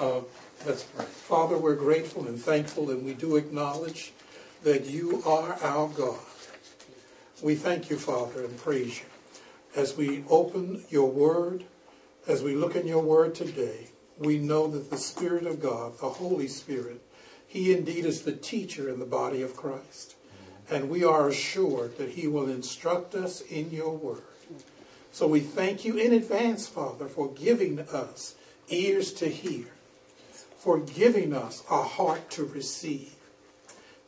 Uh, let's pray. Father, we're grateful and thankful, and we do acknowledge that you are our God. We thank you, Father, and praise you. As we open your word, as we look in your word today, we know that the Spirit of God, the Holy Spirit, he indeed is the teacher in the body of Christ. And we are assured that he will instruct us in your word. So we thank you in advance, Father, for giving us ears to hear, for giving us a heart to receive,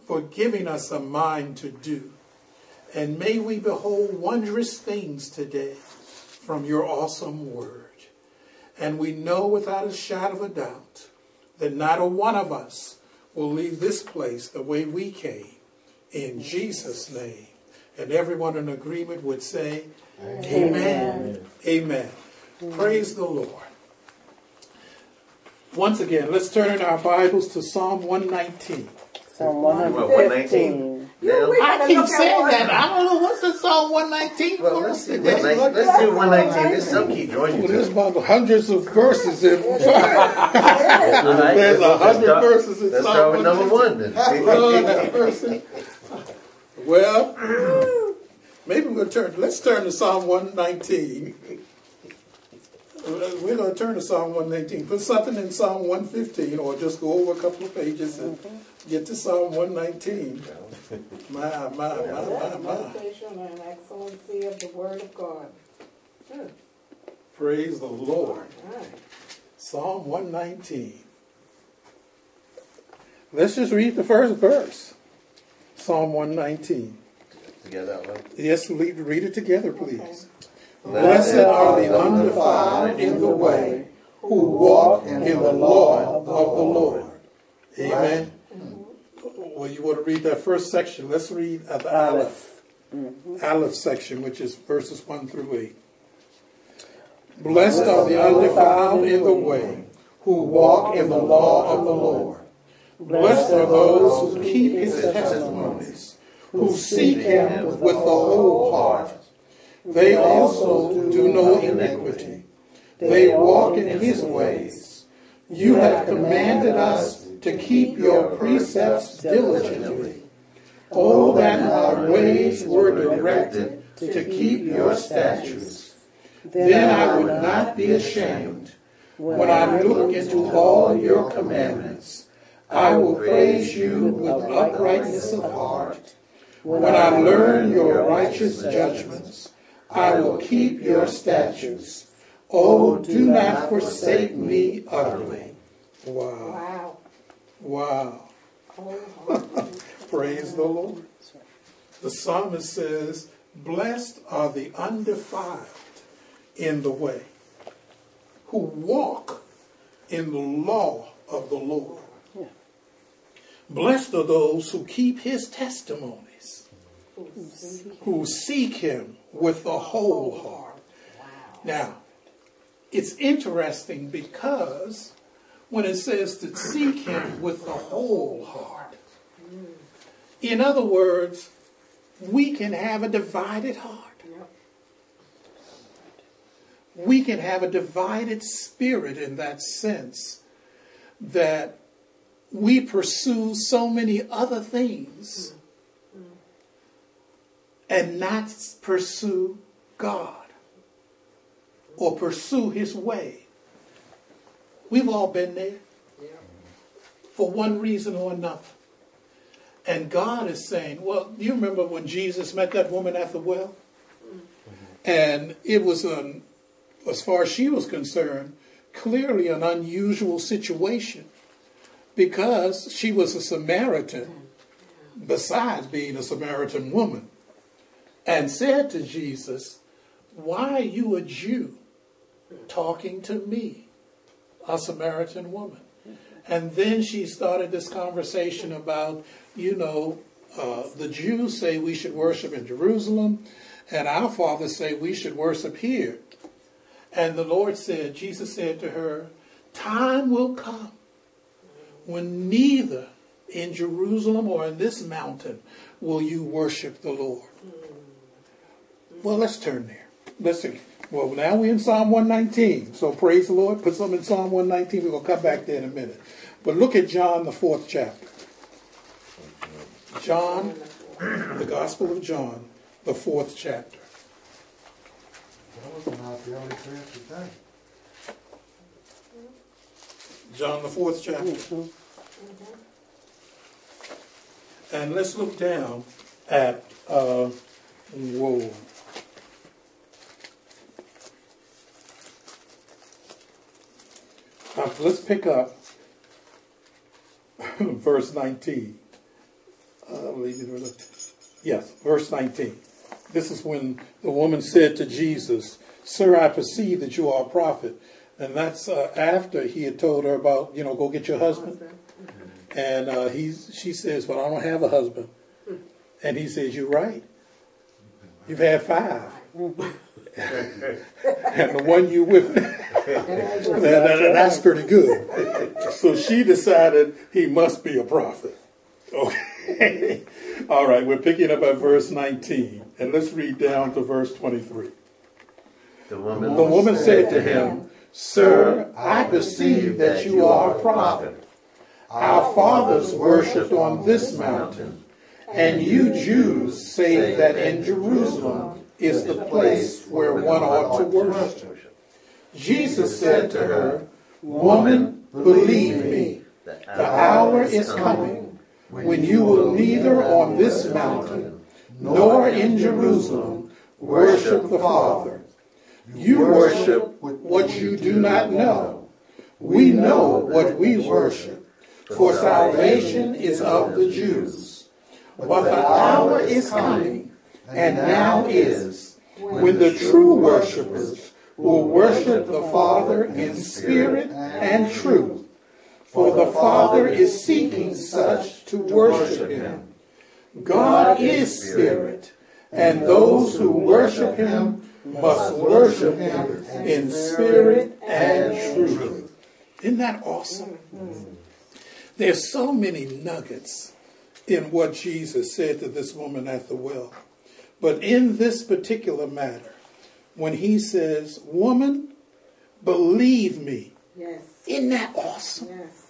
for giving us a mind to do. And may we behold wondrous things today from your awesome word. And we know without a shadow of a doubt that not a one of us will leave this place the way we came. In Jesus' name. And everyone in agreement would say, Amen. Amen. Amen. Praise the Lord. Once again, let's turn in our Bibles to Psalm 119. Psalm 115. I keep saying that. I don't know what's in Psalm 119 Well, for let's, us do- today. let's, let's do 119. There's some key join you Well, there's about hundreds of verses in. All right, There's a let's hundred verses in Let's Psalm start with number 119. one then. Lord. Oh, well, maybe we'll turn. Let's turn to Psalm 119. Uh, we're going to turn to Psalm 119. Put something in Psalm 115, or just go over a couple of pages and mm-hmm. get to Psalm 119. My, my, my, my, my. Meditation and excellency of the word of God. Good. Praise the Lord. All right. Psalm 119. Let's just read the first verse. Psalm 119. Together out loud. Yes, read, read it together, please. Okay. Blessed are the undefiled in the way, who walk in the law of the Lord. Amen. Well, you want to read that first section? Let's read the Aleph. Mm-hmm. Aleph section, which is verses 1 through 8. Blessed are the undefiled in the way, who walk in the law of the Lord. Blessed are those who keep his testimonies, who seek him with the whole heart. They also do no iniquity. They walk in his ways. You have commanded us to keep your precepts diligently. Oh, that our ways were directed to keep your statutes. Then I would not be ashamed when I look into all your commandments. I will praise you with uprightness of heart. When I learn your righteous judgments, I will keep your statutes. Oh, do not forsake me utterly. Wow. Wow. Wow. Praise the Lord. The psalmist says, Blessed are the undefiled in the way, who walk in the law of the Lord. Blessed are those who keep his testimonies, who seek him with the whole heart. Now, it's interesting because when it says to seek him with the whole heart, in other words, we can have a divided heart. We can have a divided spirit in that sense that we pursue so many other things and not pursue God or pursue His way. We've all been there for one reason or another. And God is saying, well, you remember when Jesus met that woman at the well? And it was, an, as far as she was concerned, clearly an unusual situation because she was a Samaritan, besides being a Samaritan woman, and said to Jesus, Why are you a Jew talking to me, a Samaritan woman? And then she started this conversation about, you know, uh, the Jews say we should worship in Jerusalem, and our fathers say we should worship here. And the Lord said, Jesus said to her, Time will come when neither in Jerusalem or in this mountain will you worship the Lord. Well, let's turn there. Let's see. Well, now we're in Psalm 119. So praise the Lord. Put something in Psalm 119. We're going to come back there in a minute. But look at John, the fourth chapter. John, the Gospel of John, the fourth chapter. John, the fourth chapter. And let's look down at, uh, whoa. Let's pick up verse 19. Uh, yes, verse 19. This is when the woman said to Jesus, Sir, I perceive that you are a prophet. And that's uh, after he had told her about, you know, go get your husband. And uh, he, she says, Well, I don't have a husband. And he says, You're right. You've had five. and the one you with, that's pretty good. So she decided he must be a prophet. Okay. All right, we're picking up at verse 19. And let's read down to verse 23. The woman, the woman said to him, Sir, I perceive that you are a prophet. Our fathers worshipped on this mountain, and you Jews say that in Jerusalem is the place where one ought to worship. Jesus said to her, Woman, believe me, the hour is coming when you will neither on this mountain nor in Jerusalem worship the Father. You worship what you do not know. We know what we worship, for salvation is of the Jews. But the hour is coming, and now is, when the true worshippers will worship the Father in spirit and truth. For the Father is seeking such to worship him. God is spirit, and those who worship him must worship him in spirit and truth. Isn't that awesome? There's so many nuggets in what Jesus said to this woman at the well. But in this particular matter, when he says, Woman, believe me. Yes. Isn't that awesome? Yes.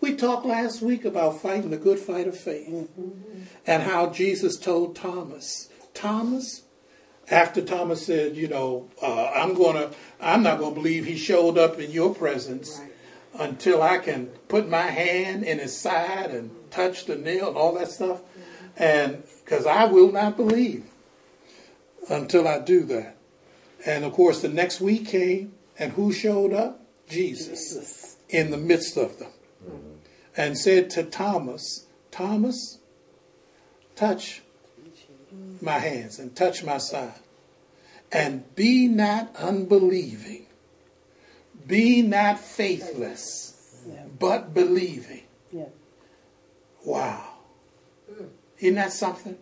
We talked last week about fighting the good fight of faith mm-hmm. and how Jesus told Thomas, Thomas, after Thomas said, you know, uh, I'm gonna, I'm not gonna believe he showed up in your presence right. until I can put my hand in his side and touch the nail and all that stuff, mm-hmm. and because I will not believe until I do that. And of course, the next week came, and who showed up? Jesus, Jesus. in the midst of them, mm-hmm. and said to Thomas, Thomas, touch my hands and touch my side. And be not unbelieving, be not faithless, yeah. but believing. Yeah. Wow. Isn't that something?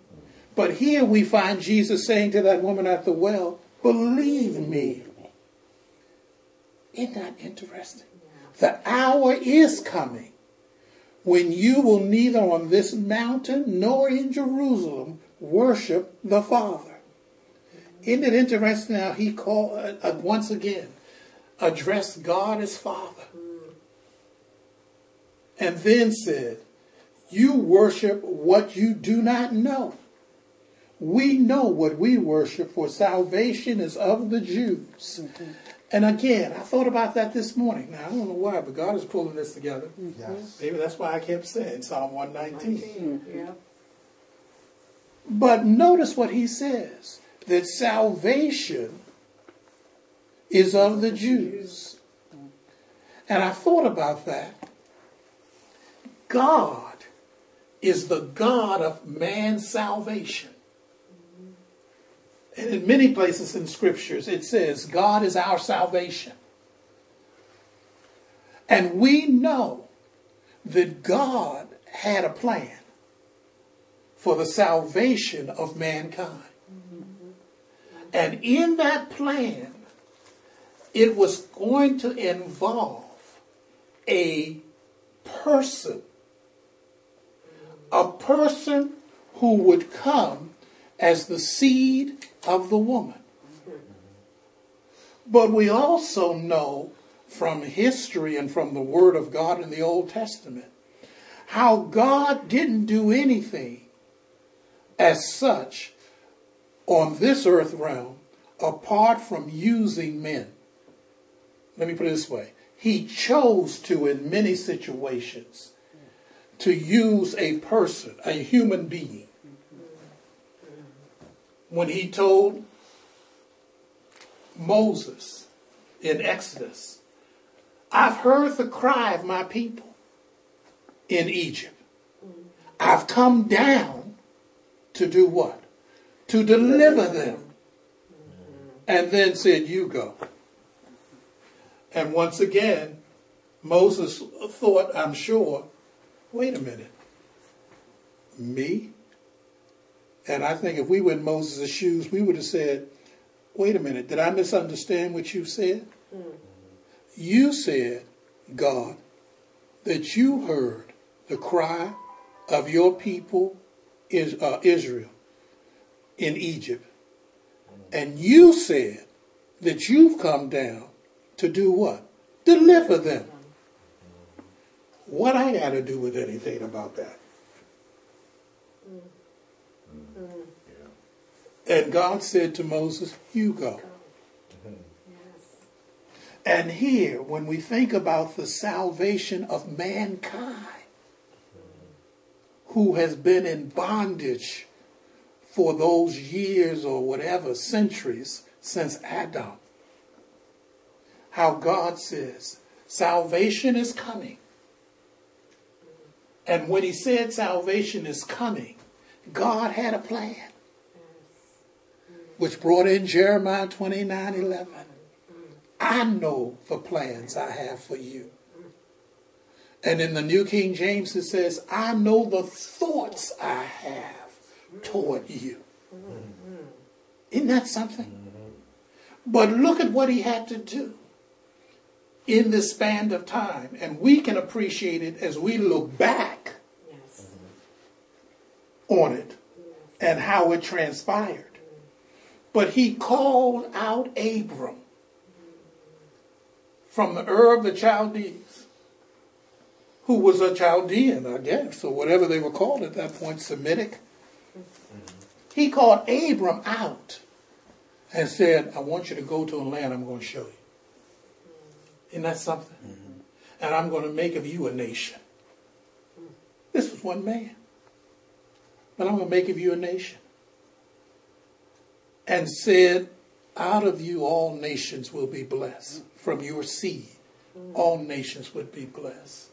But here we find Jesus saying to that woman at the well, Believe me. Isn't that interesting? The hour is coming when you will neither on this mountain nor in Jerusalem worship the Father. Isn't it interesting how he called uh, uh, once again addressed God as Father, and then said, "You worship what you do not know." We know what we worship, for salvation is of the Jews. Mm-hmm. And again, I thought about that this morning. Now, I don't know why, but God is pulling this together. Yes. Mm-hmm. Maybe that's why I kept saying Psalm 119. Mm-hmm. Yeah. But notice what he says that salvation is of the Jews. Mm-hmm. And I thought about that. God is the God of man's salvation. And in many places in scriptures, it says, God is our salvation. And we know that God had a plan for the salvation of mankind. And in that plan, it was going to involve a person, a person who would come as the seed of the woman. But we also know from history and from the Word of God in the Old Testament how God didn't do anything as such on this earth realm apart from using men. Let me put it this way He chose to, in many situations, to use a person, a human being. When He told Moses in Exodus, I've heard the cry of my people in Egypt. I've come down to do what? To deliver them. And then said, You go. And once again, Moses thought, I'm sure, wait a minute. Me? And I think if we were in Moses' shoes, we would have said, wait a minute, did I misunderstand what you said? Mm. You said, God, that you heard the cry of your people, uh, Israel, in Egypt. And you said that you've come down to do what? Deliver them. What I got to do with anything about that? Mm. And God said to Moses, You go. And here, when we think about the salvation of mankind, who has been in bondage for those years or whatever centuries since Adam, how God says salvation is coming. And when he said salvation is coming, God had a plan, which brought in Jeremiah 29 11. I know the plans I have for you. And in the New King James, it says, I know the thoughts I have toward you. Isn't that something? But look at what he had to do in this span of time. And we can appreciate it as we look back. On it and how it transpired. But he called out Abram from the Ur of the Chaldees, who was a Chaldean, I guess, or whatever they were called at that point, Semitic. He called Abram out and said, I want you to go to a land I'm going to show you. Isn't that something? Mm-hmm. And I'm going to make of you a nation. This was one man. But I'm going to make of you a nation. And said, out of you all nations will be blessed. From your seed, all nations would be blessed.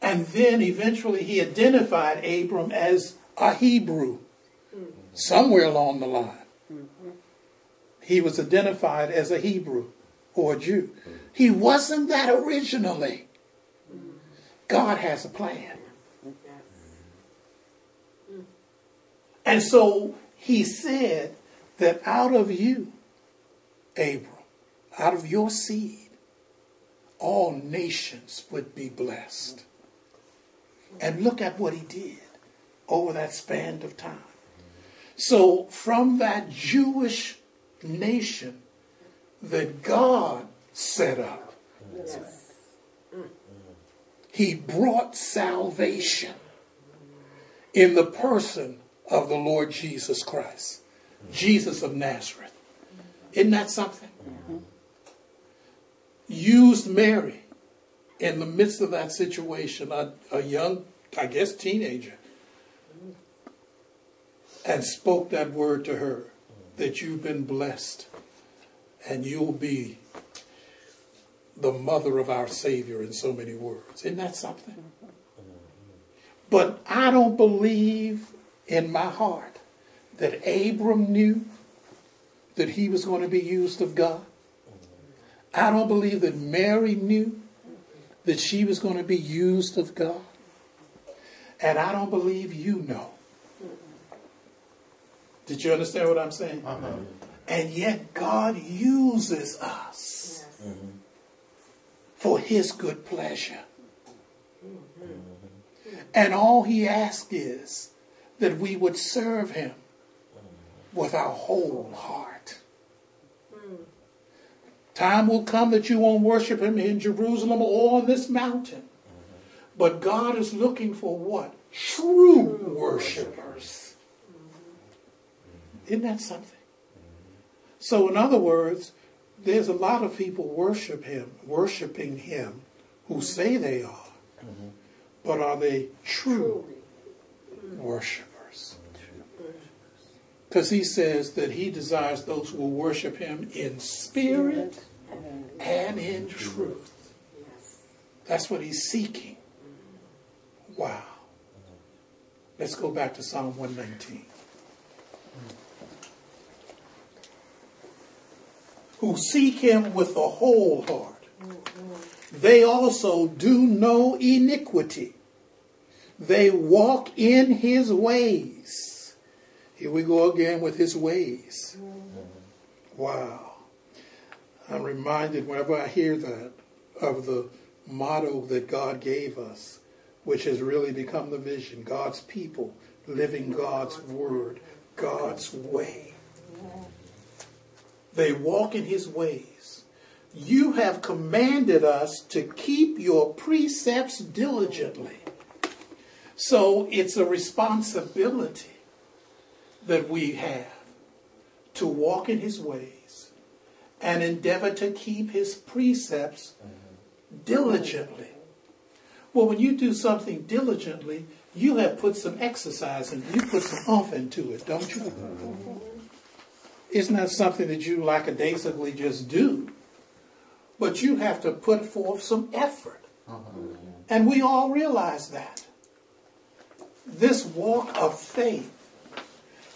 And then eventually he identified Abram as a Hebrew somewhere along the line. He was identified as a Hebrew or a Jew. He wasn't that originally. God has a plan. And so he said that out of you, Abram, out of your seed, all nations would be blessed. And look at what he did over that span of time. So, from that Jewish nation that God set up, yes. he brought salvation in the person of the Lord Jesus Christ, Jesus of Nazareth. Isn't that something? Used Mary in the midst of that situation, a, a young, I guess, teenager, and spoke that word to her that you've been blessed and you'll be the mother of our Savior in so many words. Isn't that something? But I don't believe in my heart that Abram knew that he was going to be used of God. I don't believe that Mary knew that she was going to be used of God. And I don't believe you know. Did you understand what I'm saying? Uh-huh. And yet God uses us yes. for his good pleasure. And all he asks is that we would serve him with our whole heart. Time will come that you won't worship him in Jerusalem or on this mountain. But God is looking for what? True worshipers. Isn't that something? So in other words, there's a lot of people worship him, worshiping him who say they are. But are they true worshipers? Because he says that he desires those who will worship him in spirit and in truth. That's what he's seeking. Wow. Let's go back to Psalm 119. Who seek him with a whole heart. They also do no iniquity. They walk in his ways. Here we go again with his ways. Wow. I'm reminded whenever I hear that of the motto that God gave us, which has really become the vision God's people living God's word, God's way. They walk in his ways. You have commanded us to keep your precepts diligently. So it's a responsibility that we have to walk in his ways and endeavor to keep his precepts mm-hmm. diligently. Well, when you do something diligently, you have put some exercise and you put some oomph into it, don't you? Mm-hmm. It's not something that you lackadaisically just do, but you have to put forth some effort. Mm-hmm. And we all realize that. This walk of faith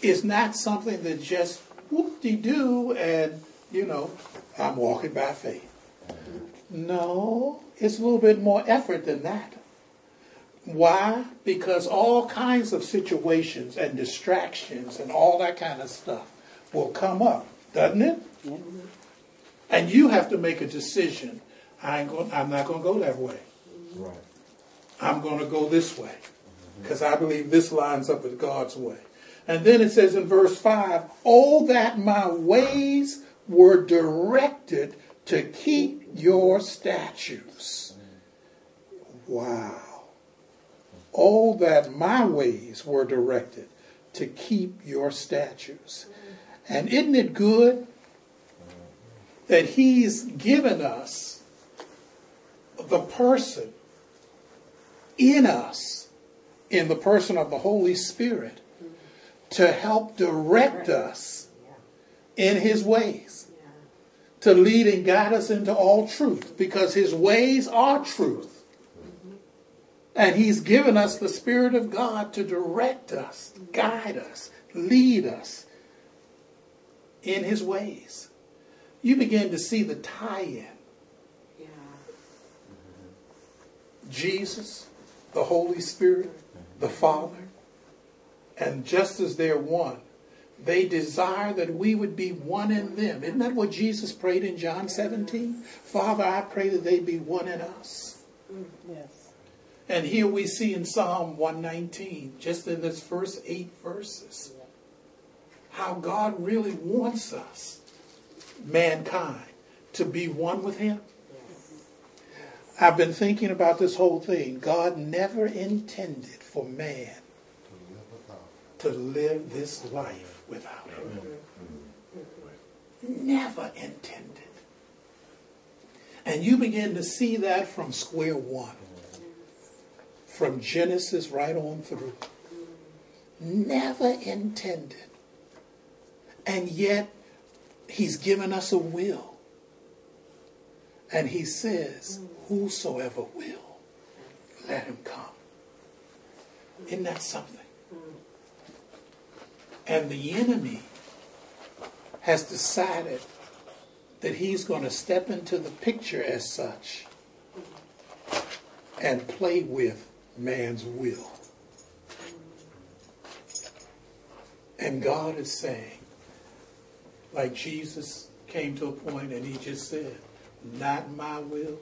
is not something that just whoop-de-doo and, you know, I'm walking by faith. No, it's a little bit more effort than that. Why? Because all kinds of situations and distractions and all that kind of stuff will come up, doesn't it? And you have to make a decision. I ain't going, I'm not going to go that way. Right. I'm going to go this way because I believe this lines up with God's way. And then it says in verse 5 Oh, that my ways were directed to keep your statutes. Wow. Oh, that my ways were directed to keep your statutes. And isn't it good that He's given us the person in us, in the person of the Holy Spirit, to help direct us in His ways, to lead and guide us into all truth, because His ways are truth. And He's given us the Spirit of God to direct us, guide us, lead us in His ways. You begin to see the tie in. Jesus, the Holy Spirit, the Father, and just as they're one, they desire that we would be one in them. Isn't that what Jesus prayed in John 17? Father, I pray that they be one in us. Yes. And here we see in Psalm 119, just in this first eight verses, how God really wants us, mankind, to be one with Him. I've been thinking about this whole thing. God never intended for man to live this life without Him. Never intended. And you begin to see that from square one, from Genesis right on through. Never intended. And yet, He's given us a will. And He says, Whosoever will, let him come. Isn't that something? And the enemy has decided that he's going to step into the picture as such and play with man's will. And God is saying, like Jesus came to a point and he just said, Not my will,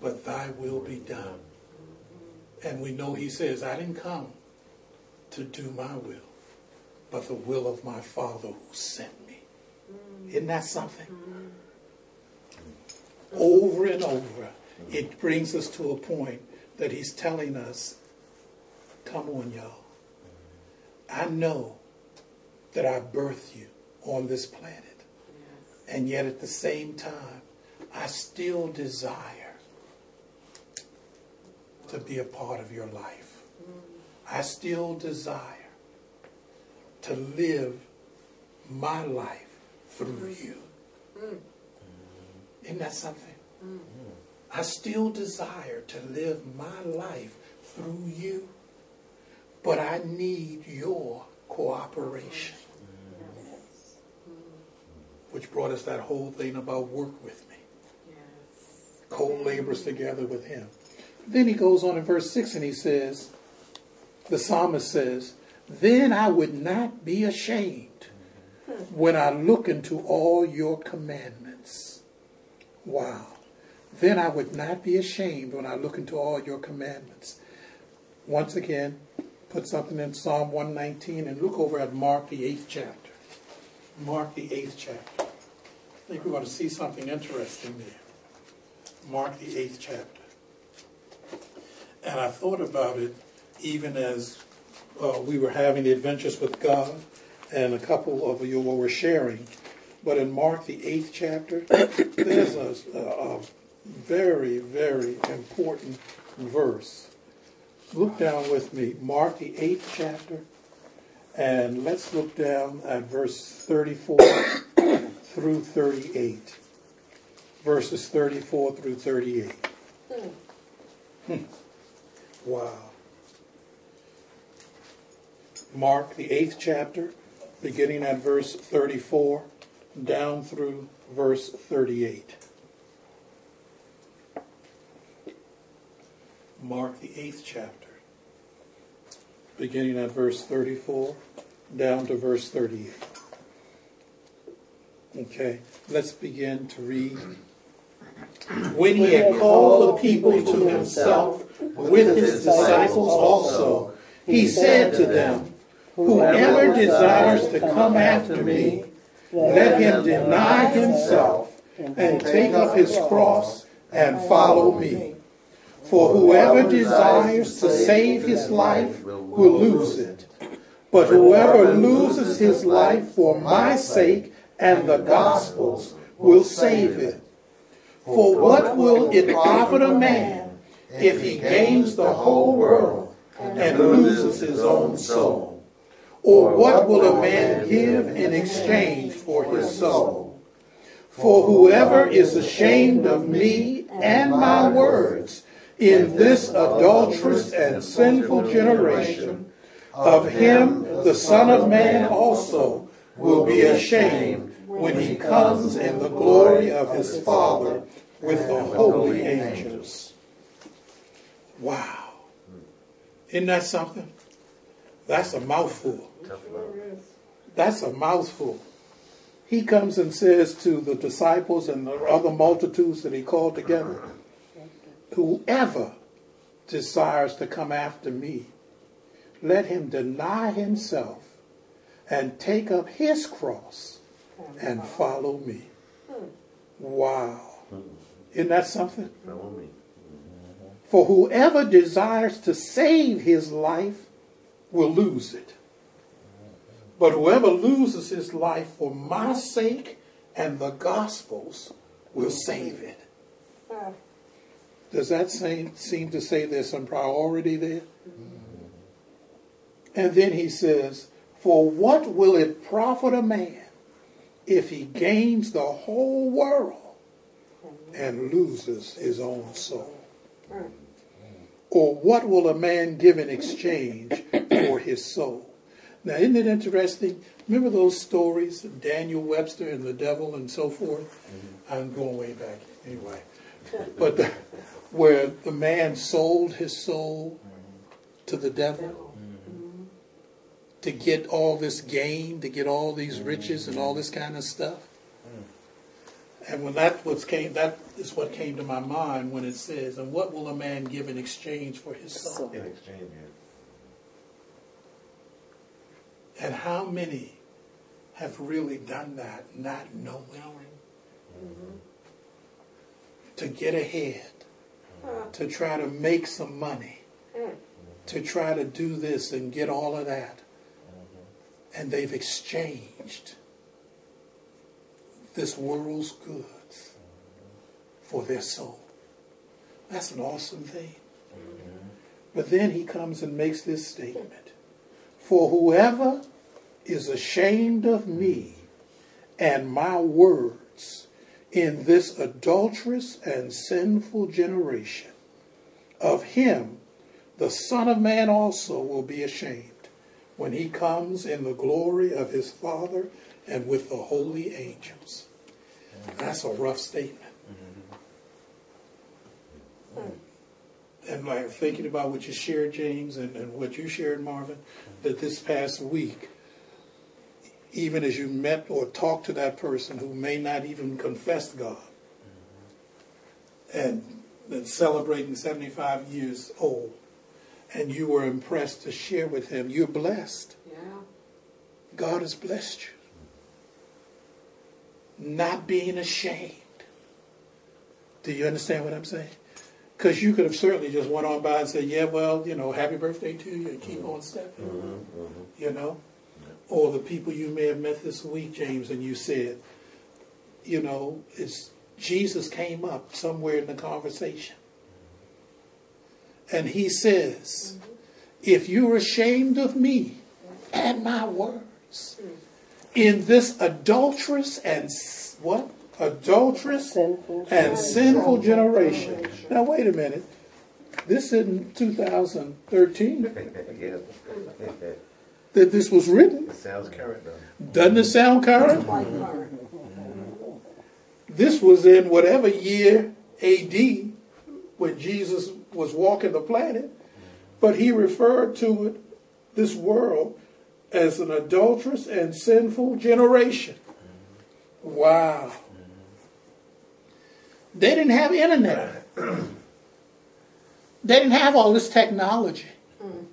but thy will be done. And we know he says, I didn't come to do my will, but the will of my Father who sent me. Isn't that something? over and over, it brings us to a point that he's telling us, come on, y'all. I know that I birthed you on this planet. And yet at the same time, I still desire to be a part of your life. Mm. I still desire to live my life through mm. you. Mm. Isn't that something? Mm. I still desire to live my life through you, but I need your cooperation. Which brought us that whole thing about work with me. Co labors together with him. Then he goes on in verse 6 and he says, the psalmist says, Then I would not be ashamed when I look into all your commandments. Wow. Then I would not be ashamed when I look into all your commandments. Once again, put something in Psalm 119 and look over at Mark, the eighth chapter. Mark, the eighth chapter. I think we're going to see something interesting there. Mark, the eighth chapter. And I thought about it even as uh, we were having the adventures with God, and a couple of you were sharing. But in Mark, the eighth chapter, there's a, a, very, very important verse. Look down with me, Mark, the eighth chapter, and let's look down at verse 34 through 38. Verses 34 through 38. Hmm. Wow. Mark, the eighth chapter, beginning at verse 34 down through verse 38. Mark, the eighth chapter, beginning at verse 34 down to verse 38. Okay, let's begin to read. When he had called the people to himself with his disciples also, he said to them, Whoever desires to come after me, let him deny himself and take up his cross and follow me. For whoever desires to save his life will lose it. But whoever loses his life for my sake and the gospel's will save it. For what will it profit a man if he gains the whole world and loses his own soul? Or what will a man give in exchange for his soul? For whoever is ashamed of me and my words in this adulterous and sinful generation, of him the Son of Man also will be ashamed when he comes in the glory of his Father with the holy angels. Wow. Isn't that something? That's a mouthful. That's a mouthful. He comes and says to the disciples and the other multitudes that he called together, Whoever desires to come after me, let him deny himself and take up his cross and follow me. Hmm. Wow. Hmm. Isn't that something? Follow me. For whoever desires to save his life will lose it. But whoever loses his life for my sake and the gospel's will save it. Does that seem, seem to say there's some priority there? Mm-hmm. And then he says, For what will it profit a man if he gains the whole world and loses his own soul? Mm-hmm. Or what will a man give in exchange his soul? Now, isn't it interesting? Remember those stories of Daniel Webster and the devil and so forth? Mm-hmm. I'm going way back anyway. But the, where the man sold his soul mm-hmm. to the devil mm-hmm. to get all this gain, to get all these riches and all this kind of stuff. Mm. And when that was came, that is what came to my mind when it says, "And what will a man give in exchange for his soul?" In exchange, And how many have really done that, not knowing? Mm-hmm. to get ahead, to try to make some money, mm. to try to do this and get all of that. Mm-hmm. And they've exchanged this world's goods mm-hmm. for their soul. That's an awesome thing. But then he comes and makes this statement. For whoever is ashamed of me and my words in this adulterous and sinful generation, of him the Son of Man also will be ashamed when he comes in the glory of his Father and with the holy angels. That's a rough statement. And like thinking about what you shared, James, and, and what you shared, Marvin, that this past week, even as you met or talked to that person who may not even confess God, and, and celebrating 75 years old, and you were impressed to share with him, you're blessed. Yeah. God has blessed you. Not being ashamed. Do you understand what I'm saying? Because you could have certainly just went on by and said, yeah, well, you know, happy birthday to you, and keep mm-hmm. on stepping. Mm-hmm. Mm-hmm. You know? Or the people you may have met this week, James, and you said, you know, it's Jesus came up somewhere in the conversation. And he says, mm-hmm. if you're ashamed of me and my words mm-hmm. in this adulterous and what? Adulterous Sinful. and sinful generation. Now, wait a minute. This isn't 2013 yeah. that this was written. It sounds current though. Doesn't it sound current? Current. This was in whatever year AD when Jesus was walking the planet, but he referred to it, this world, as an adulterous and sinful generation. Wow. They didn't have internet. They didn't have all this technology. Mm.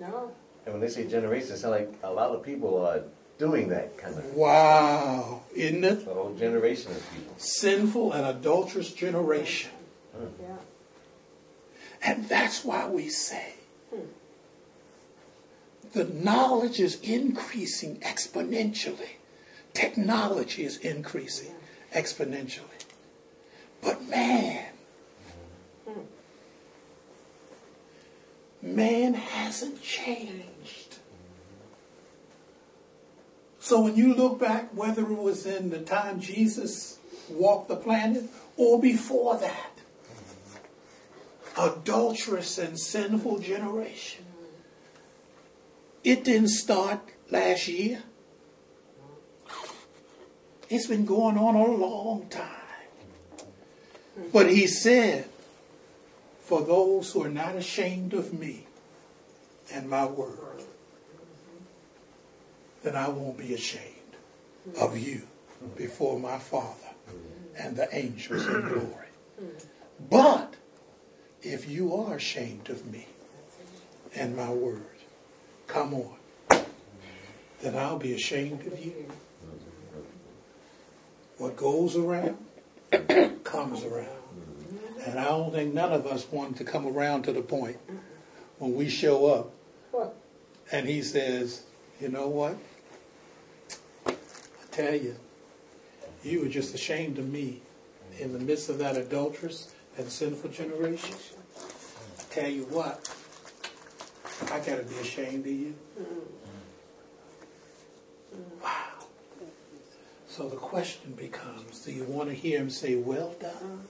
No. And when they say generation, it sounds like a lot of people are doing that kind of. Wow. Isn't it? A whole generation of people. Sinful and adulterous generation. Yeah. And that's why we say the knowledge is increasing exponentially. Technology is increasing exponentially. But man, hmm. man hasn't changed. So when you look back, whether it was in the time Jesus walked the planet or before that, adulterous and sinful generation. It didn't start last year. It's been going on a long time. But he said, For those who are not ashamed of me and my word, then I won't be ashamed of you before my Father and the angels in glory. But if you are ashamed of me and my word, come on, then I'll be ashamed of you. What goes around comes around. And I don't think none of us want to come around to the point when we show up and he says, You know what? Tell you, you were just ashamed of me in the midst of that adulterous and sinful generation. I tell you what, I got to be ashamed of you. Wow. So the question becomes do you want to hear him say, Well done?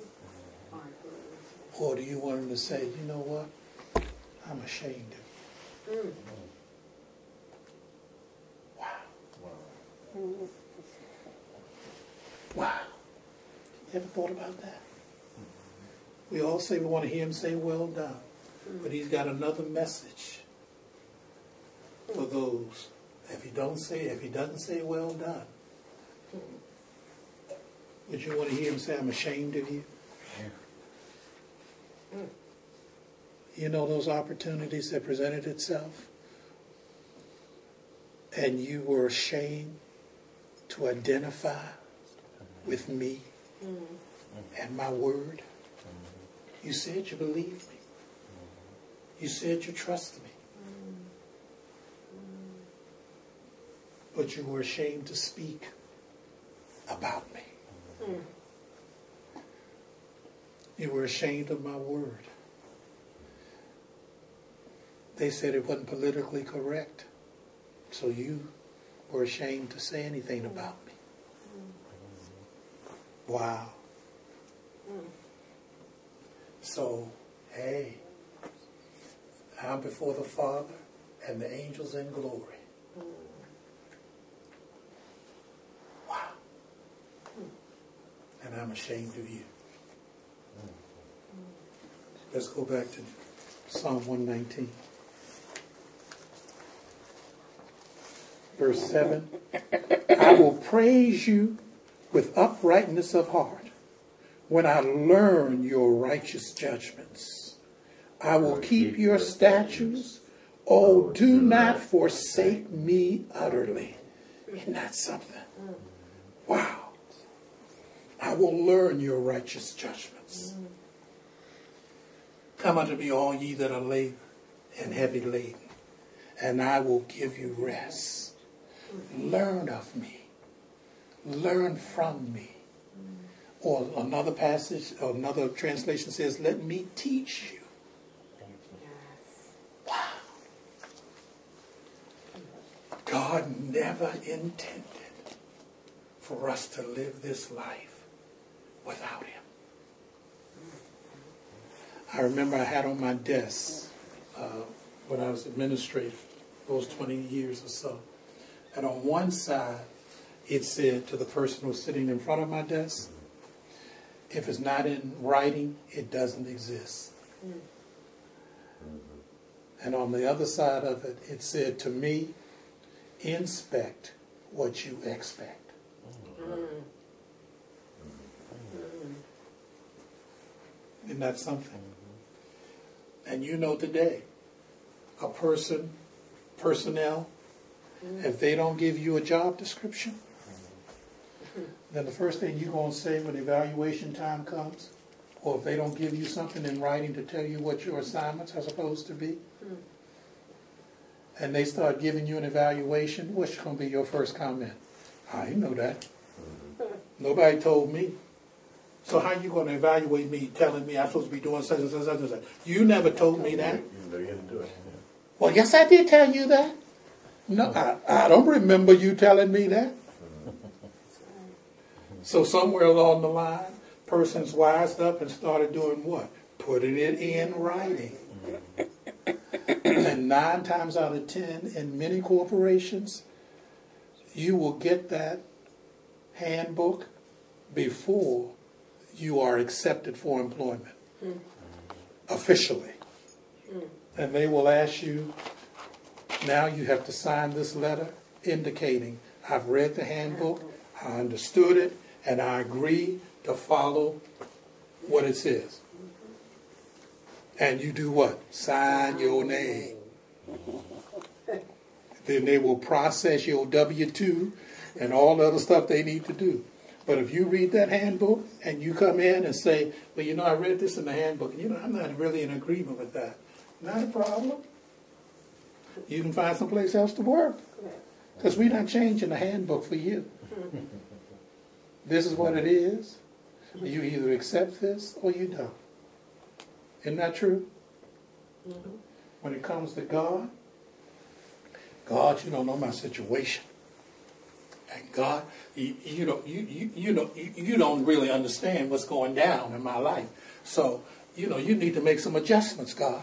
Or do you want him to say, You know what? I'm ashamed of you. Wow. Wow. You ever thought about that? We all say we want to hear him say, well done. But he's got another message for those. If he don't say, if he doesn't say well done, would you want to hear him say, I'm ashamed of you? You know those opportunities that presented itself? And you were ashamed to identify with me mm. and my word. Mm-hmm. You said you believed me. Mm-hmm. You said you trusted me. Mm-hmm. But you were ashamed to speak about me. Mm. You were ashamed of my word. They said it wasn't politically correct. So you were ashamed to say anything about Wow. Hmm. So, hey, I'm before the Father and the angels in glory. Hmm. Wow. And I'm ashamed of you. Hmm. Let's go back to Psalm 119. Verse 7 I will praise you with uprightness of heart when I learn your righteous judgments. I will keep your statutes. Oh, oh do not forsake me utterly. Isn't that something? Mm. Wow. I will learn your righteous judgments. Mm. Come unto me, all ye that are labor and heavy laden, and I will give you rest. Mm. Learn of me. Learn from me. Or another passage, or another translation says, let me teach you. Wow. God never intended for us to live this life without Him. I remember I had on my desk uh, when I was administrator, those 20 years or so. And on one side, it said to the person who's sitting in front of my desk, if it's not in writing, it doesn't exist. Mm-hmm. And on the other side of it, it said to me, inspect what you expect. Mm-hmm. Isn't that something? Mm-hmm. And you know today, a person, personnel, if they don't give you a job description, then the first thing you're going to say when evaluation time comes, or if they don't give you something in writing to tell you what your assignments are supposed to be, hmm. and they start giving you an evaluation, what's going to be your first comment? I didn't know that. Hmm. Nobody told me. So how you going to evaluate me telling me I'm supposed to be doing such and such and such? You never told me that. You know you had to do it. Well, yes, I did tell you that. No, I, I don't remember you telling me that. So somewhere along the line, persons wised up and started doing what? Putting it in writing. and nine times out of ten, in many corporations, you will get that handbook before you are accepted for employment officially. And they will ask you, now you have to sign this letter indicating I've read the handbook, I understood it, and I agree to follow what it says. And you do what? Sign your name. Then they will process your W 2 and all the other stuff they need to do. But if you read that handbook and you come in and say, well, you know, I read this in the handbook, and you know, I'm not really in agreement with that. Not a problem. You can find someplace else to work. Because we're not changing the handbook for you. This is what it is. You either accept this or you don't. Isn't that true? Mm-hmm. When it comes to God, God, you don't know my situation. And God, you, you don't you, you, you know you, you don't really understand what's going down in my life. So, you know, you need to make some adjustments, God.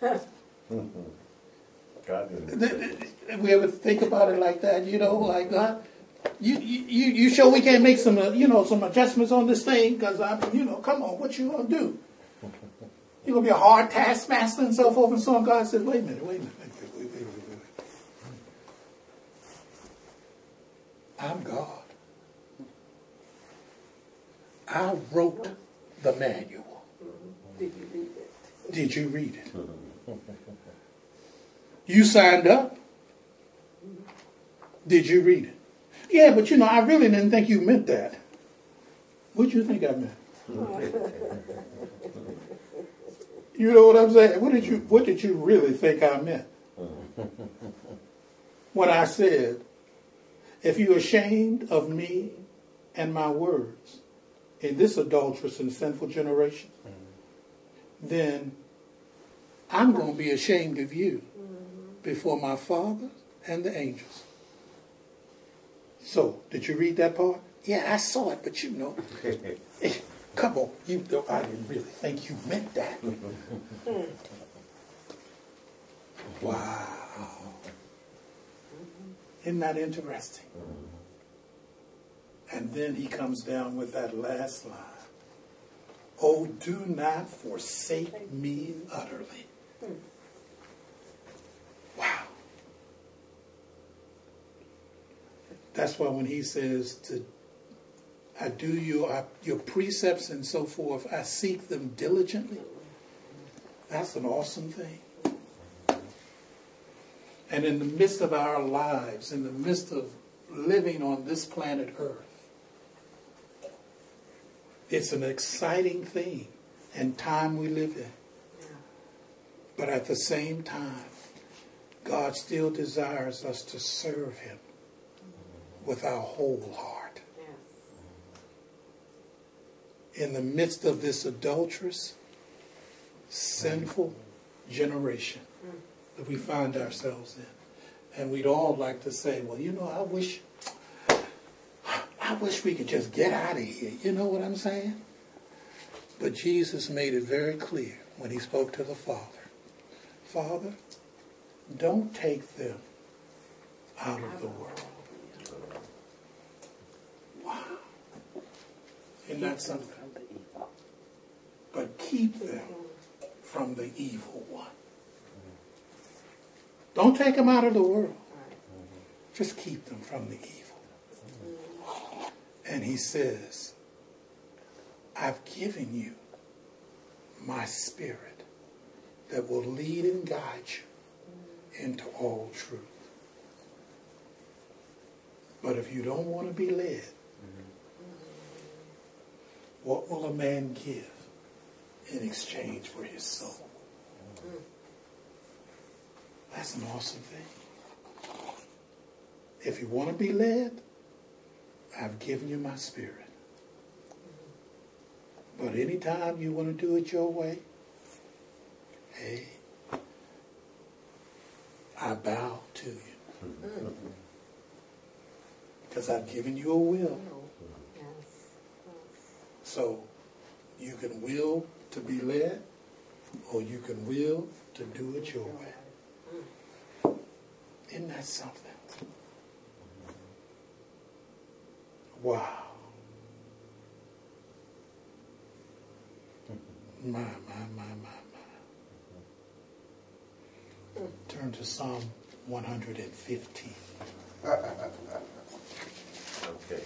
God didn't. Th- th- We ever think about it like that, you know, like God, you you you sure we can't make some uh, you know some adjustments on this thing? Because I you know, come on, what you gonna do? You're gonna be a hard taskmaster and so forth and so on? God said, wait a minute, wait a minute, wait, wait, wait, wait, wait, wait. I'm God. I wrote the manual. Did you read it? Did you read it? You signed up. Did you read it? Yeah, but you know, I really didn't think you meant that. What you think I meant? you know what I'm saying? What did you What did you really think I meant? when I said, "If you're ashamed of me and my words in this adulterous and sinful generation, then I'm going to be ashamed of you before my Father and the angels." So, did you read that part? Yeah, I saw it, but you know, eh, come on, you know, I didn't really think you meant that. Hmm. wow. Isn't that interesting? And then he comes down with that last line. Oh, do not forsake me utterly. Hmm. Wow. That's why when he says to I do your your precepts and so forth, I seek them diligently. That's an awesome thing. And in the midst of our lives, in the midst of living on this planet Earth, it's an exciting thing and time we live in. But at the same time, God still desires us to serve Him with our whole heart. In the midst of this adulterous, sinful generation mm. that we find ourselves in. And we'd all like to say, well, you know, I wish I wish we could just get out of here. You know what I'm saying? But Jesus made it very clear when he spoke to the Father. Father, don't take them out of the world. That something? But keep them from the evil one. Don't take them out of the world. Just keep them from the evil. And he says, I've given you my spirit that will lead and guide you into all truth. But if you don't want to be led, what will a man give in exchange for his soul? That's an awesome thing. If you want to be led, I've given you my spirit. But anytime you want to do it your way, hey, I bow to you. Mm-hmm. Because I've given you a will. So you can will to be led, or you can will to do it your way. Isn't that something? Wow. My, my, my, my, my. Turn to Psalm 115. Okay.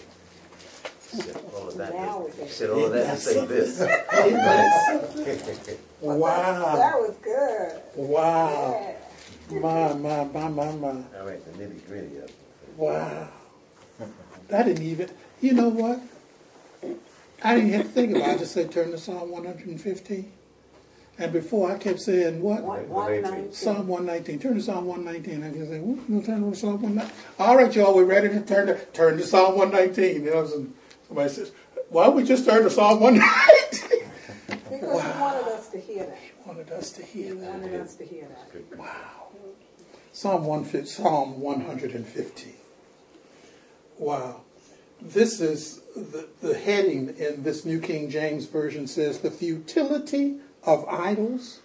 Said all of that. Now to- Said all of that to say this. Wow. That was good. Wow. Yeah. My, my, my, my, my. All right, the nitty gritty of it. Wow. I didn't even, you know what? I didn't have to think about it. I just said turn to Psalm 115. And before I kept saying what? One, One one eighteen. nineteen. Psalm 119. Turn to Psalm 119. I can say, whoop, no turn to Psalm 119. All right, y'all, we're ready to turn to turn to Psalm 119. You know, some- somebody says, why don't we just turn to Psalm 119? Because he wanted us to hear that. He wanted us to He hear that. wanted us to hear that. Wow. Psalm 150, Psalm 115. Wow. This is the, the heading in this New King James Version says the futility of idols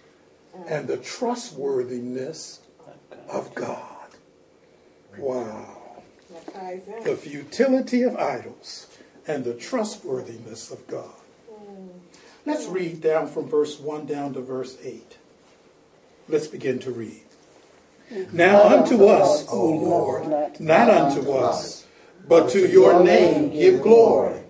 and the trustworthiness of God. Wow. That ties in. The futility of idols and the trustworthiness of God. Let's read down from verse 1 down to verse 8. Let's begin to read. Mm-hmm. Now unto us, O Lord, not unto us, but to your name give glory,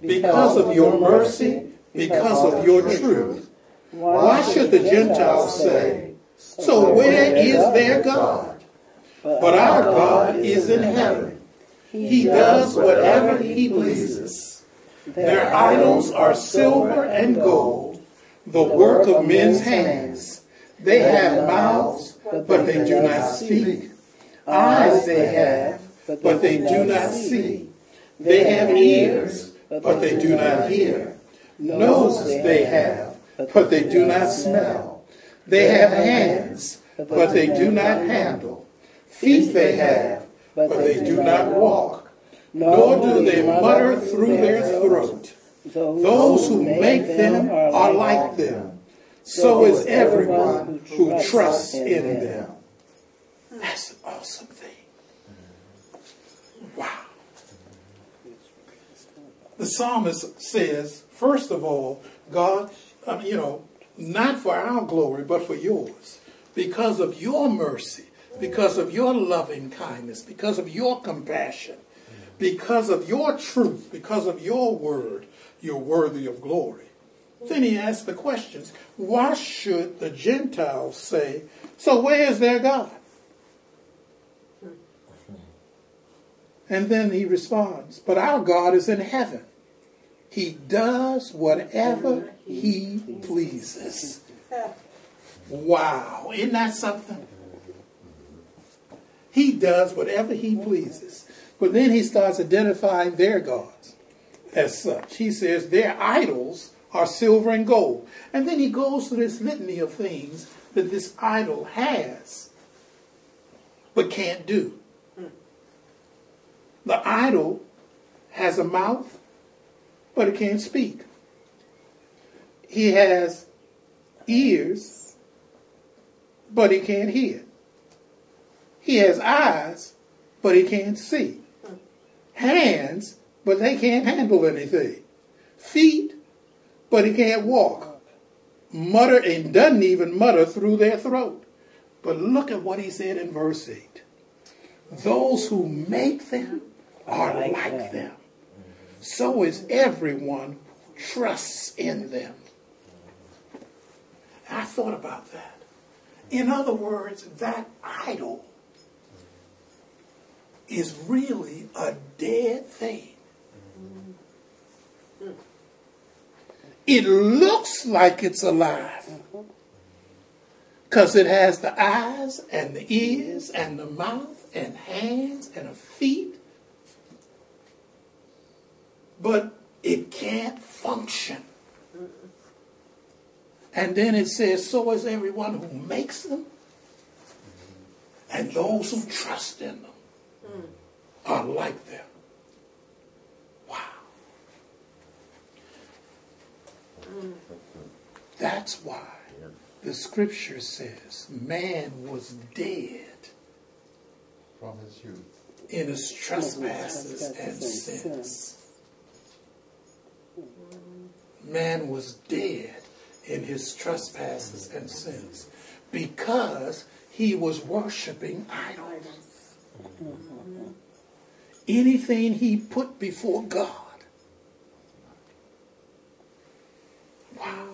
because of your mercy, because of your truth. Why should the Gentiles say, So where is their God? But our God is in heaven. He does whatever he pleases. Their idols are silver and gold, the work of men's hands. They have mouths, but they do not speak. Eyes they have, but they do not see. They have ears, but they do not hear. Noses they have, but they do not smell. They have hands, but they do not handle. Feet they have, but they do not walk. Nor do they mutter through their throat. Those who make them are like them. So is everyone who trusts in them. That's an awesome thing. Wow. The psalmist says, first of all, God, um, you know, not for our glory, but for yours. Because of your mercy, because of your loving kindness, because of your compassion, because of your truth, because of your word, you're worthy of glory. Then he asks the questions why should the Gentiles say, So where is their God? And then he responds, But our God is in heaven. He does whatever he pleases. Wow, isn't that something? He does whatever he pleases. But then he starts identifying their gods as such. He says their idols are silver and gold. And then he goes through this litany of things that this idol has but can't do. The idol has a mouth, but it can't speak. He has ears, but he can't hear. He has eyes, but he can't see. Hands, but they can't handle anything. Feet, but he can't walk. Mutter and doesn't even mutter through their throat. But look at what he said in verse 8. Those who make them are like them. So is everyone who trusts in them. I thought about that. In other words, that idol is really a dead thing. It looks like it's alive because it has the eyes and the ears and the mouth and hands and feet, but it can't function. And then it says, so is everyone who makes them and those who trust in them Hmm. are like them. Wow. Hmm. That's why the scripture says man was dead from his youth. in his trespasses and sins. Man was dead in his trespasses and sins because he was worshiping idols. Anything he put before God. Wow.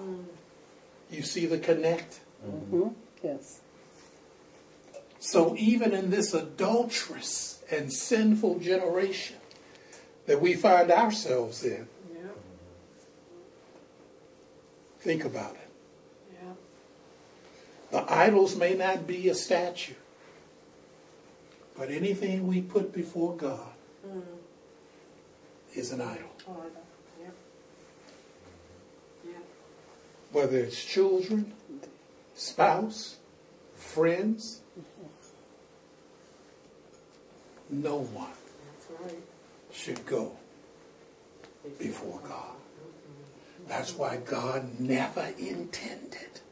You see the connect? Mm-hmm. Yes. So even in this adulterous and sinful generation that we find ourselves in, Yep, think about it. yep. The idols may not be a statue, but anything we put before God is an idol. Oh, yep. Yep. Whether it's children, spouse, friends, no one That's right. should go before God. That's why God never intended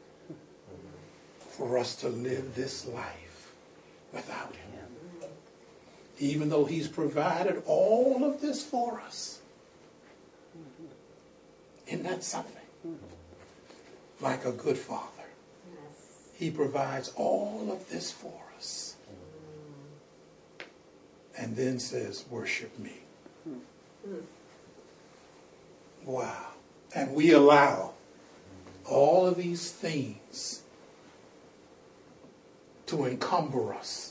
for us to live this life without Him. Even though He's provided all of this for us. Isn't that something? Like a good father. Yes. He provides all of this for us. And then says, worship me. Wow. And we allow all of these things to encumber us,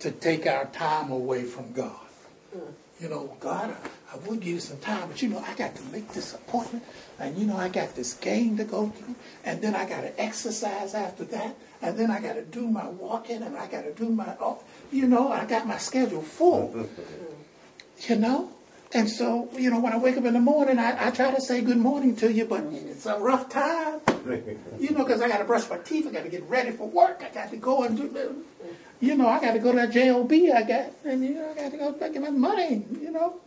to take our time away from God. you know, God, I, I would give you some time, but you know, I got to make this appointment, and you know, I got this game to go through, and then I got to exercise after that, and then I got to do my walking, and I got to do my, oh, you know, I got my schedule full, you know. And so, you know, when I wake up in the morning, I, I try to say good morning to you, but it's a rough time, you know, because I got to brush my teeth, I got to get ready for work, I got to go and do, you know, I got to go to that job I got, and you know, I got to go back get my money, you know,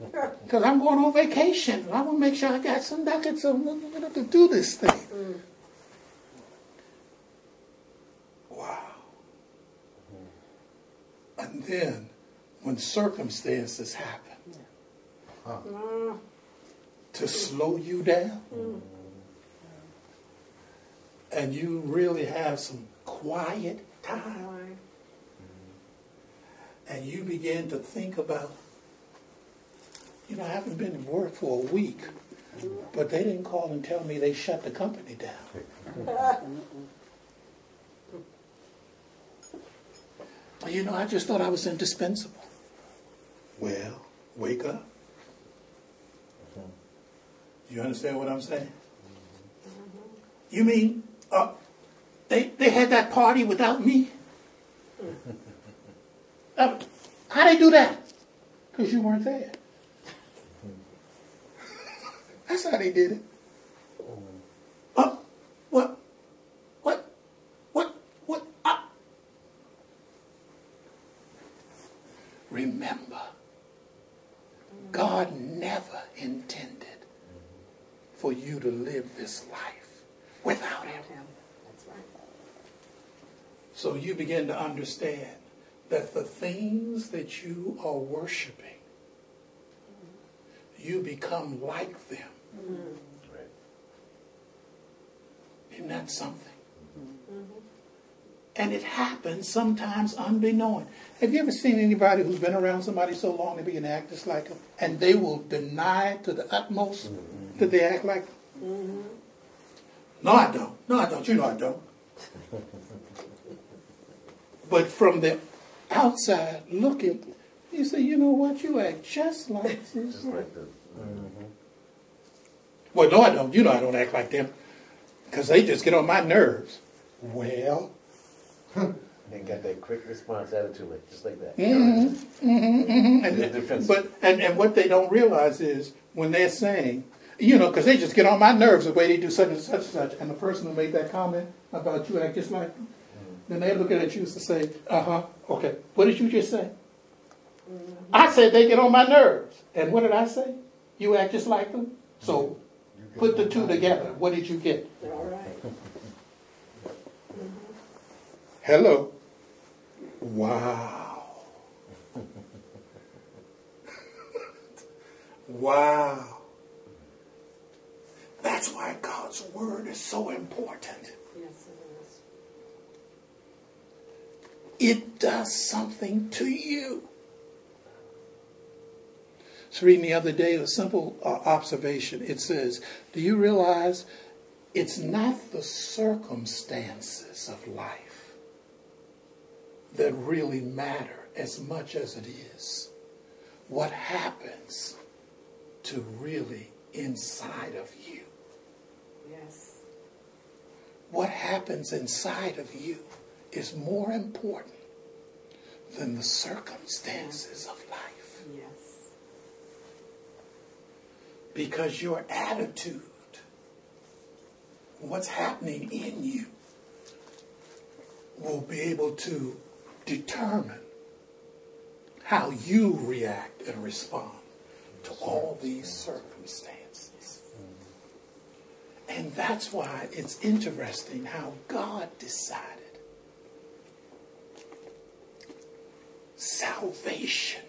because I'm going on vacation. I want to make sure I got some ducats to do this thing. Mm. Wow. And then, when circumstances happen to slow you down, and you really have some quiet time, and you begin to think about, you know, I haven't been to work for a week, but they didn't call and tell me they shut the company down. You know, I just thought I was indispensable. Well, wake up. You understand what I'm saying? You mean uh, they they had that party without me? Uh, how they do that? Because you weren't there. That's how they did it. Uh, what? What? What? What? Uh. Remember, God never intended for you to live this life without Him. That's right. So you begin to understand that the things that you are worshiping, you become like them. Mm-hmm. Right. Isn't that something? Mm-hmm. And it happens sometimes unbeknown. Have you ever seen anybody who's been around somebody so long they begin to act just like them? And they will deny it to the utmost mm-hmm. That they act like them? No, I don't. No, I don't. You know I don't. but from the outside looking, you say, you know what? You act just like this. Just like the, mm-hmm. Well, no, I don't. You know I don't act like them. Because they just get on my nerves. Well, they got that quick response attitude, like just like that. Mm-hmm. mm-hmm. and, They're defensive. but and, and what they don't realize is when they're saying, you know, because they just get on my nerves the way they do such and such and such, and the person who made that comment about you act just like them, then they look at you and say, uh huh, okay, what did you just say? I said they get on my nerves, and what did I say? You act just like them. So put the two together. What did you get? All right. Hello. Wow. wow. That's why God's word is so important. Yes, it is. It does something to you. I was reading the other day a simple uh, observation. It says, Do you realize it's not the circumstances of life that really matter as much as it is what happens to really inside of you? Yes. What happens inside of you is more important than the circumstances of life. Yes. Because your attitude, what's happening in you, will be able to determine how you react and respond to all these circumstances. And that's why it's interesting how God decided salvation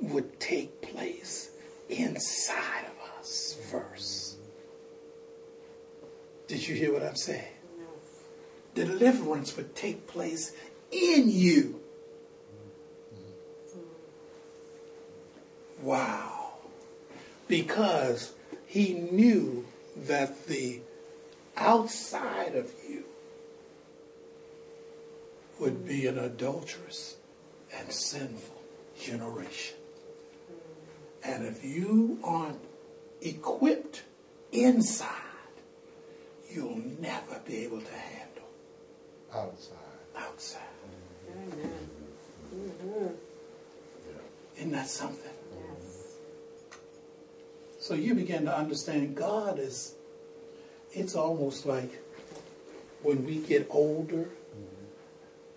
would take place inside of us first. Did you hear what I'm saying? Deliverance would take place in you. Wow. Because he knew that the outside of you would be an adulterous and sinful generation. And if you aren't equipped inside, you'll never be able to handle Outside. outside. Amen. Mhm. Isn't that something? So you begin to understand God is, it's almost like when we get older,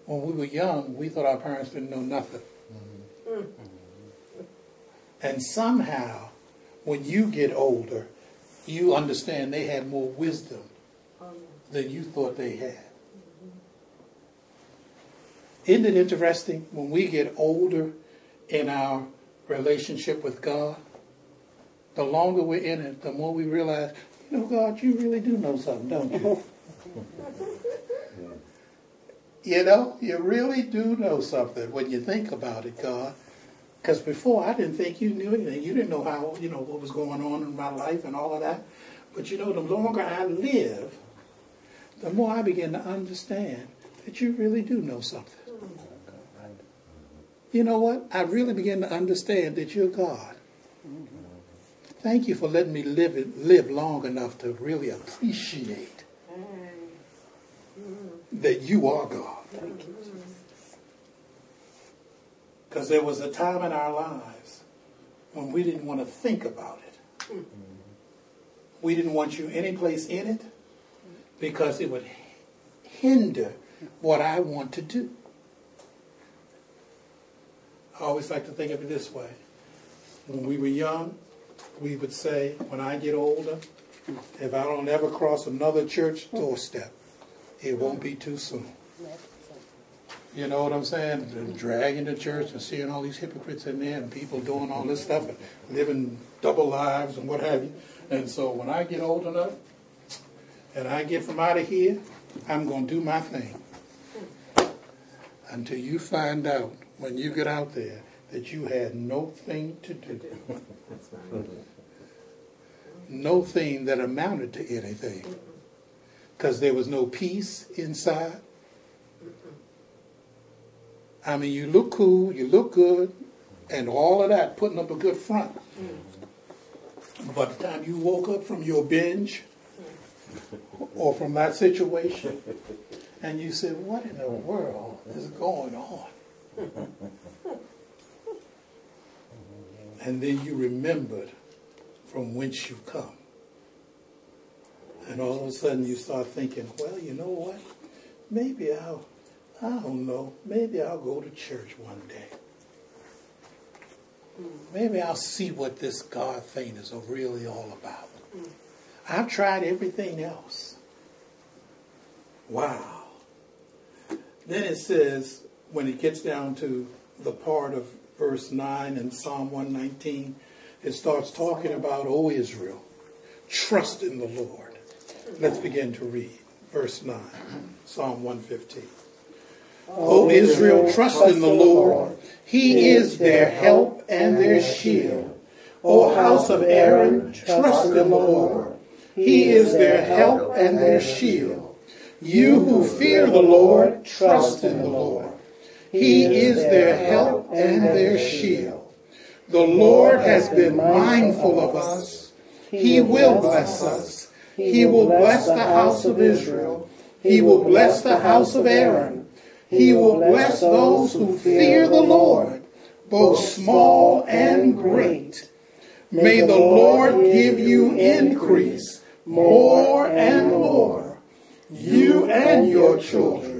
when we were young, we thought our parents didn't know nothing. And somehow, when you get older, you understand they had more wisdom than you thought they had. Isn't it interesting when we get older in our relationship with God? The longer we're in it, the more we realize, you know, God, you really do know something, don't you? you know, you really do know something when you think about it, God. Because before I didn't think you knew anything. You didn't know how, you know, what was going on in my life and all of that. But you know, the longer I live, the more I begin to understand that you really do know something. Mm-hmm. You know what? I really begin to understand that you're God. Thank you for letting me live it, live long enough to really appreciate that you are God. Because there was a time in our lives when we didn't want to think about it. We didn't want you any place in it because it would hinder what I want to do. I always like to think of it this way. When we were young, we would say, when I get older, if I don't ever cross another church doorstep, it won't be too soon. You know what I'm saying? Dragging the church and seeing all these hypocrites in there and people doing all this stuff and living double lives and what have you. And so when I get old enough and I get from out of here, I'm going to do my thing. Until you find out when you get out there that you had no thing to do. No thing that amounted to anything. Because there was no peace inside. I mean, you look cool, you look good, and all of that, putting up a good front. But by the time you woke up from your binge or from that situation, and you said, What in the world is going on? And then you remembered from whence you come. And all of a sudden you start thinking, Well, you know what? Maybe I'll, I don't know, maybe I'll go to church one day. Maybe I'll see what this God thing is really all about. I've tried everything else. Wow. Then it says, when it gets down to the part of verse 9 in Psalm 119, it starts talking about, O Israel, trust in the Lord. Let's begin to read. Verse 9, Psalm 115. O Israel, trust in the Lord. He is their help and their shield. O house of Aaron, trust in the Lord. He is their help and their shield. You who fear the Lord, trust in the Lord. He is their help and their shield. The Lord has been mindful of us. He will bless us. He will bless the house of Israel. He will bless the house of Aaron. He will bless those who fear the Lord, both small and great. May the Lord give you increase more and more, you and your children.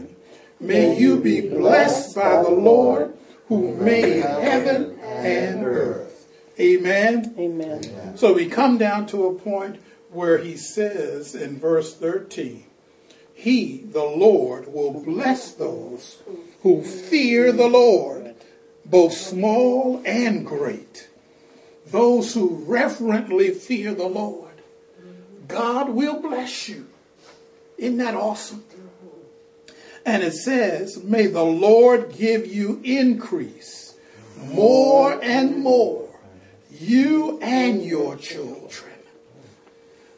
May you be blessed by the Lord who made heaven and earth. Amen. Amen. So we come down to a point where he says in verse 13, He, the Lord, will bless those who fear the Lord, both small and great. Those who reverently fear the Lord. God will bless you. Isn't that awesome? And it says, May the Lord give you increase more and more, you and your children.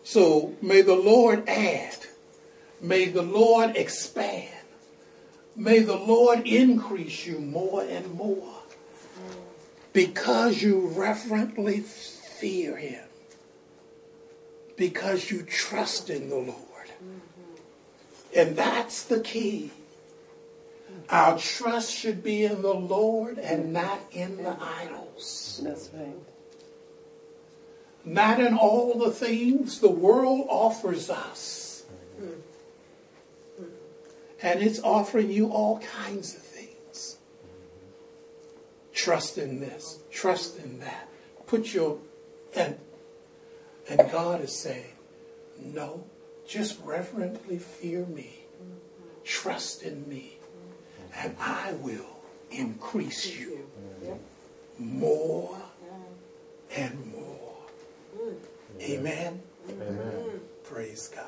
So may the Lord add, may the Lord expand, may the Lord increase you more and more. because you reverently fear him, because you trust in the Lord. And that's the key. Our trust should be in the Lord and not in the idols. That's right. Not in all the things the world offers us. And it's offering you all kinds of things. Trust in this, trust in that. Put your and and God is saying, No, just reverently fear me. Trust in me. And I will increase you more mm. and more. Mm. Amen. Mm. Amen. Praise God.